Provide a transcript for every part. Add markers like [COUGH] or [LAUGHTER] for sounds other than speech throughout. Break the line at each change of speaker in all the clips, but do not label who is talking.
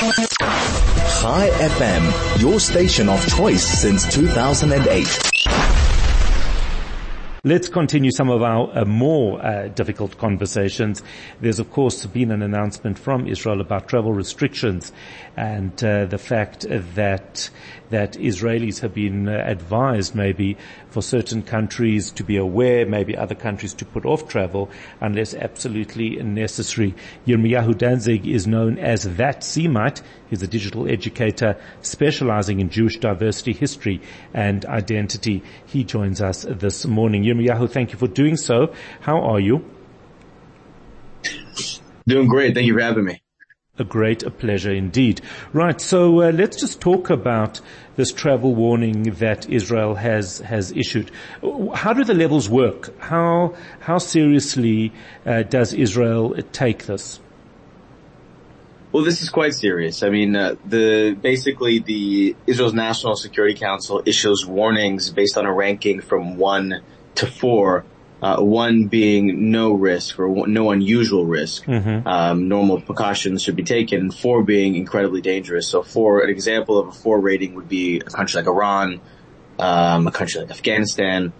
Chai FM, your station of choice since 2008.
Let's continue some of our uh, more uh, difficult conversations. There's of course been an announcement from Israel about travel restrictions and uh, the fact that that Israelis have been uh, advised maybe for certain countries to be aware, maybe other countries to put off travel unless absolutely necessary. Yirmiyahu Danzig is known as That Semite. He's a digital educator specializing in Jewish diversity, history and identity. He joins us this morning. Yirmiyahu, thank you for doing so. How are you?
Doing great. Thank you for having me.
A great a pleasure indeed. Right, so uh, let's just talk about this travel warning that Israel has has issued. How do the levels work? How how seriously uh, does Israel take this?
Well, this is quite serious. I mean, uh, the basically the Israel's National Security Council issues warnings based on a ranking from one to four uh, one being no risk or no unusual risk. Mm-hmm. Um, normal precautions should be taken. Four being incredibly dangerous. So four, an example of a four rating would be a country like Iran, um, a country like Afghanistan,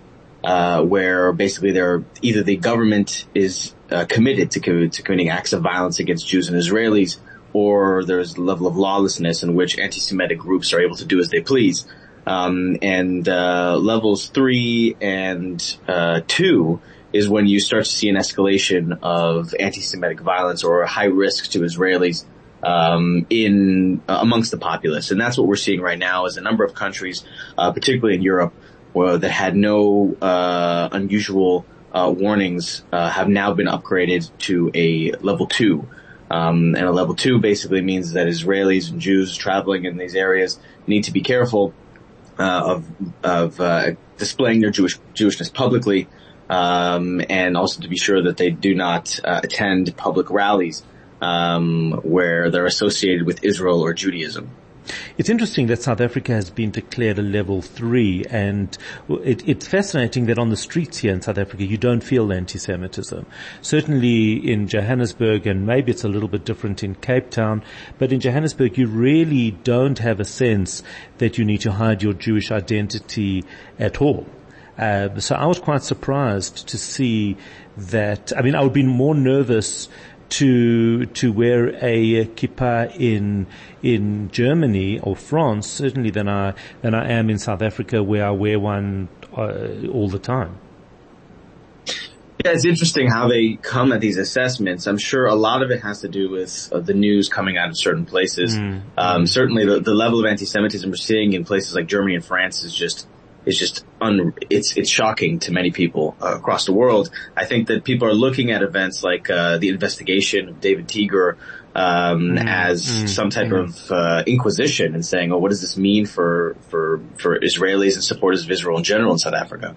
uh, where basically they're either the government is uh, committed to, to committing acts of violence against Jews and Israelis, or there's a level of lawlessness in which anti-Semitic groups are able to do as they please. Um, and uh, levels three and uh, two is when you start to see an escalation of anti-Semitic violence or high risk to Israelis um, in uh, amongst the populace, and that's what we're seeing right now. Is a number of countries, uh, particularly in Europe, where that had no uh, unusual uh, warnings, have now been upgraded to a level two. Um, and a level two basically means that Israelis and Jews traveling in these areas need to be careful uh, of of uh, displaying their Jewish Jewishness publicly, um, and also to be sure that they do not uh, attend public rallies um, where they're associated with Israel or Judaism.
It's interesting that South Africa has been declared a level three and it, it's fascinating that on the streets here in South Africa you don't feel anti-Semitism. Certainly in Johannesburg and maybe it's a little bit different in Cape Town, but in Johannesburg you really don't have a sense that you need to hide your Jewish identity at all. Uh, so I was quite surprised to see that, I mean, I would be more nervous to to wear a kippah in in Germany or France certainly than I than I am in South Africa where I wear one uh, all the time.
Yeah, it's interesting how they come at these assessments. I'm sure a lot of it has to do with uh, the news coming out of certain places. Mm. Um, certainly, the, the level of anti-Semitism we're seeing in places like Germany and France is just is just un, it's it's shocking to many people uh, across the world. I think that people are looking at events like uh, the investigation of David Teeger um, mm, as mm, some type mm. of uh, inquisition and saying, "Oh, what does this mean for for for Israelis and supporters of Israel in general in South Africa?"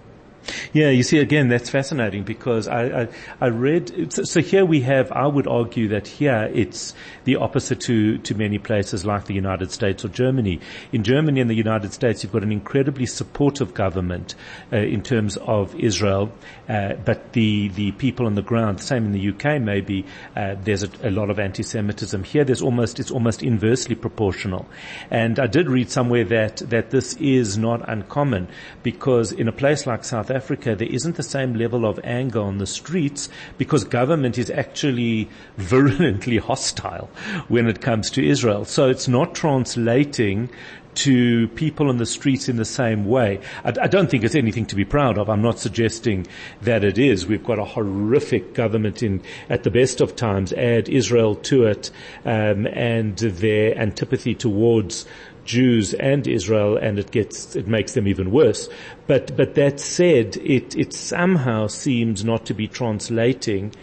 Yeah, you see, again, that's fascinating because I, I, I read, so here we have, I would argue that here it's the opposite to, to many places like the United States or Germany. In Germany and the United States, you've got an incredibly supportive government uh, in terms of Israel, uh, but the, the people on the ground, same in the UK maybe, uh, there's a, a, lot of anti-Semitism. Here there's almost, it's almost inversely proportional. And I did read somewhere that, that this is not uncommon because in a place like South Africa, there isn't the same level of anger on the streets because government is actually [LAUGHS] virulently hostile when it comes to Israel. So it's not translating to people on the streets in the same way. I, I, don't think it's anything to be proud of. I'm not suggesting that it is. We've got a horrific government in, at the best of times, add Israel to it, um, and their antipathy towards Jews and Israel, and it gets it makes them even worse. But but that said, it it somehow seems not to be translating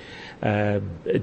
uh,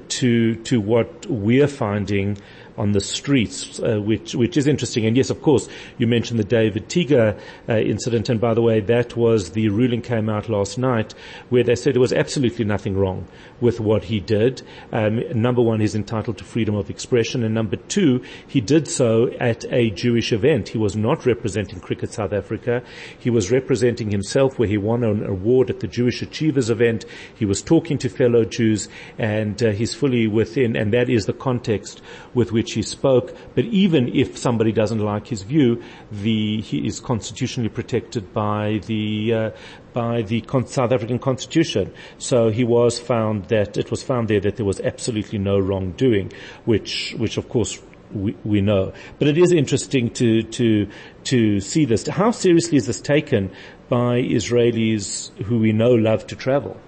to to what we're finding on the streets, uh, which which is interesting. And yes, of course, you mentioned the David Teeger uh, incident, and by the way, that was the ruling came out last night where they said there was absolutely nothing wrong with what he did. Um, number one, he's entitled to freedom of expression, and number two, he did so at a Jewish event. He was not representing Cricket South Africa. He was representing himself, where he won an award at the Jewish Achievers event. He was talking to fellow Jews, and uh, he's fully within, and that is the context with which which he spoke. But even if somebody doesn't like his view, the he is constitutionally protected by the uh, by the South African Constitution. So he was found that it was found there that there was absolutely no wrongdoing, which which of course we, we know. But it is interesting to, to, to see this. How seriously is this taken by Israelis who we know love to travel?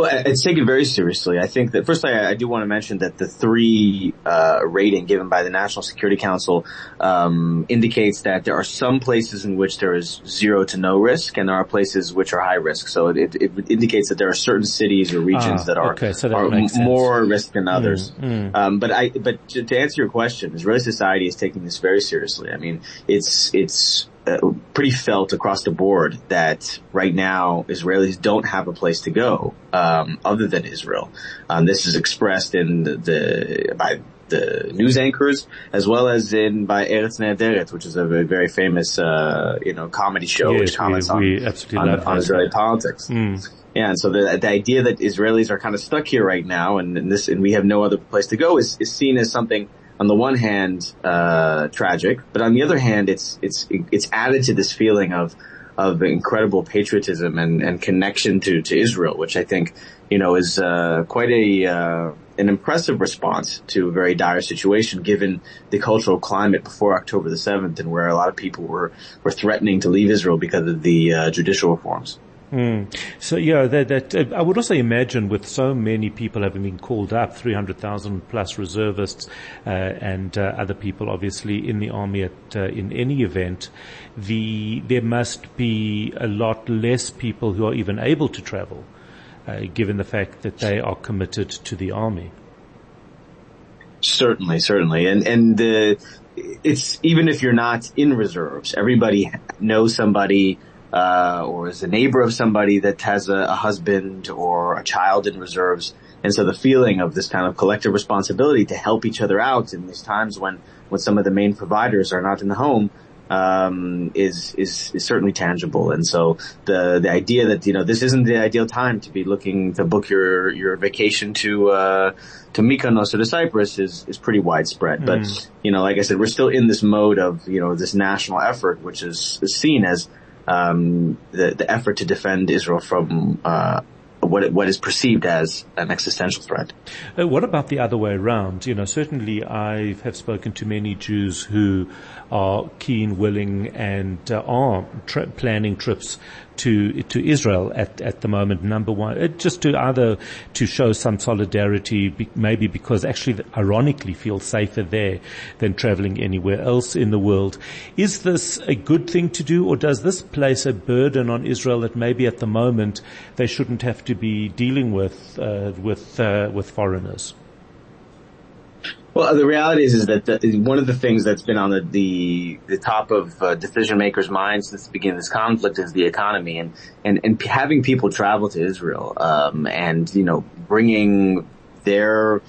Well, it's taken very seriously. I think that first, I, I do want to mention that the three uh, rating given by the National Security Council um, indicates that there are some places in which there is zero to no risk, and there are places which are high risk. So it, it indicates that there are certain cities or regions ah, that are,
okay, so that
are more risk than others. Mm, mm. Um, but I, but to, to answer your question, Israeli society is taking this very seriously. I mean, it's it's pretty felt across the board that right now Israelis don't have a place to go um, other than Israel. Um, this is expressed in the, the, by the news anchors as well as in by Eretz Nehederet, which is a very, very famous uh, you know comedy show
yes,
which comments
we, we
on, on, on Israeli politics.
Mm.
Yeah, and so the, the idea that Israelis are kind of stuck here right now, and, and this, and we have no other place to go, is, is seen as something on the one hand, uh, tragic, but on the other hand, it's, it's, it's added to this feeling of, of incredible patriotism and, and connection to, to Israel, which I think, you know, is, uh, quite a, uh, an impressive response to a very dire situation given the cultural climate before October the 7th and where a lot of people were, were threatening to leave Israel because of the, uh, judicial reforms.
Mm. So yeah, that, that uh, I would also imagine with so many people having been called up, 300,000 plus reservists uh, and uh, other people obviously in the army at uh, in any event, the there must be a lot less people who are even able to travel, uh, given the fact that they are committed to the army.
Certainly, certainly, and and it's even if you're not in reserves, everybody knows somebody uh, or is a neighbor of somebody that has a, a, husband or a child in reserves. And so the feeling of this kind of collective responsibility to help each other out in these times when, when some of the main providers are not in the home, um, is, is, is certainly tangible. And so the, the idea that, you know, this isn't the ideal time to be looking to book your, your vacation to, uh, to Mykonos or to Cyprus is, is pretty widespread. Mm. But, you know, like I said, we're still in this mode of, you know, this national effort, which is, is seen as um, the, the effort to defend Israel from uh, what what is perceived as an existential threat.
Uh, what about the other way around? You know, certainly I have spoken to many Jews who are keen, willing, and uh, are tra- planning trips to to Israel at at the moment. Number one, uh, just to either to show some solidarity, maybe because actually, ironically, feel safer there than traveling anywhere else in the world. Is this a good thing to do, or does this place a burden on Israel that maybe at the moment they shouldn't have to be dealing with uh, with uh, with foreigners?
Well, the reality is, is that the, one of the things that's been on the the, the top of uh, decision makers' minds since the beginning of this conflict is the economy, and and and having people travel to Israel, um, and you know, bringing their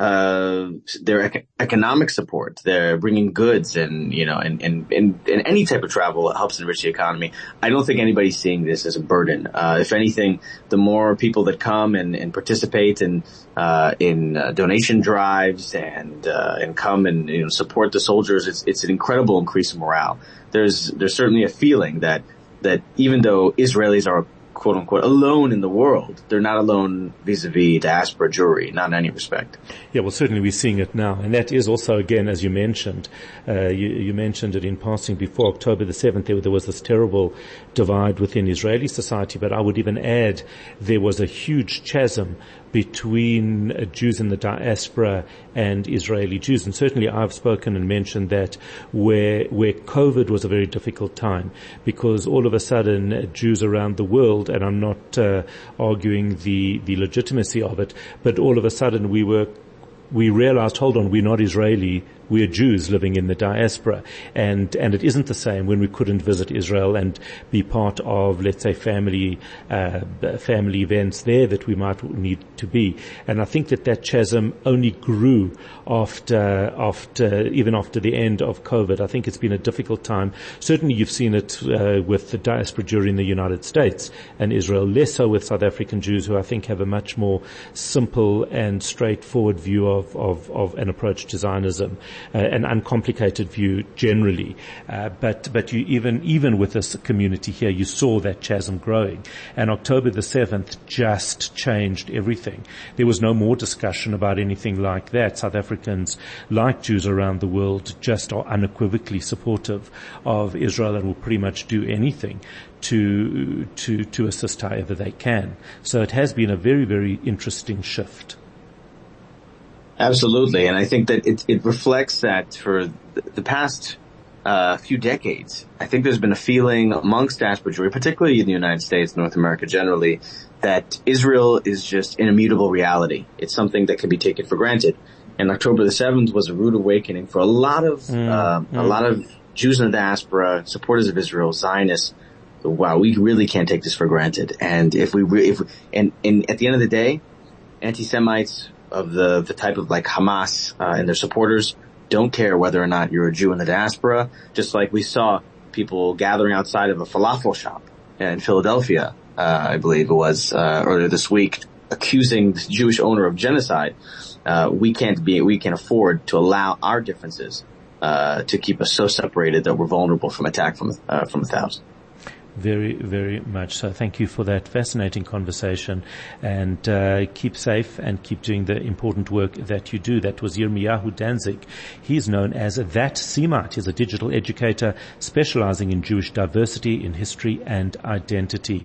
uh, their ec- economic support. They're bringing goods and, you know, and, and, and, and, any type of travel helps enrich the economy. I don't think anybody's seeing this as a burden. Uh, if anything, the more people that come and, and participate in, uh, in uh, donation drives and, uh, and come and, you know, support the soldiers, it's, it's an incredible increase in morale. There's, there's certainly a feeling that, that even though Israelis are quote unquote alone in the world. They're not alone vis-a-vis diaspora Jewry, not in any respect.
Yeah, well certainly we're seeing it now. And that is also again, as you mentioned, uh, you, you, mentioned it in passing before October the 7th, there, there was this terrible divide within Israeli society, but I would even add there was a huge chasm between uh, Jews in the diaspora and Israeli Jews. And certainly I've spoken and mentioned that where, where COVID was a very difficult time because all of a sudden uh, Jews around the world, and I'm not uh, arguing the, the legitimacy of it, but all of a sudden we were we realized, hold on, we're not Israeli, we are Jews living in the diaspora. And, and it isn't the same when we couldn't visit Israel and be part of, let's say, family, uh, family events there that we might need to be. And I think that that chasm only grew after, after, even after the end of COVID. I think it's been a difficult time. Certainly you've seen it, uh, with the diaspora during the United States and Israel, less so with South African Jews who I think have a much more simple and straightforward view of of, of, of an approach to Zionism, uh, an uncomplicated view generally. Uh, but, but you even, even with this community here, you saw that chasm growing. And October the 7th just changed everything. There was no more discussion about anything like that. South Africans, like Jews around the world, just are unequivocally supportive of Israel and will pretty much do anything to, to, to assist however they can. So it has been a very, very interesting shift.
Absolutely. And I think that it, it reflects that for the past uh, few decades, I think there's been a feeling amongst diaspora Jewry, particularly in the United States, North America generally, that Israel is just an immutable reality. It's something that can be taken for granted. And October the 7th was a rude awakening for a lot of, mm, uh, mm. a lot of Jews in the diaspora, supporters of Israel, Zionists. Wow, we really can't take this for granted. And if we, if, and, and at the end of the day, anti-Semites of the, the type of like Hamas, uh, and their supporters don't care whether or not you're a Jew in the diaspora, just like we saw people gathering outside of a falafel shop in Philadelphia, uh, I believe it was, uh, earlier this week, accusing the Jewish owner of genocide. Uh, we can't be, we can afford to allow our differences, uh, to keep us so separated that we're vulnerable from attack from, uh, from a thousand.
Very, very much so. Thank you for that fascinating conversation and uh, keep safe and keep doing the important work that you do. That was Yirmiyahu Danzig. He's known as That Semite. He's a digital educator specializing in Jewish diversity in history and identity.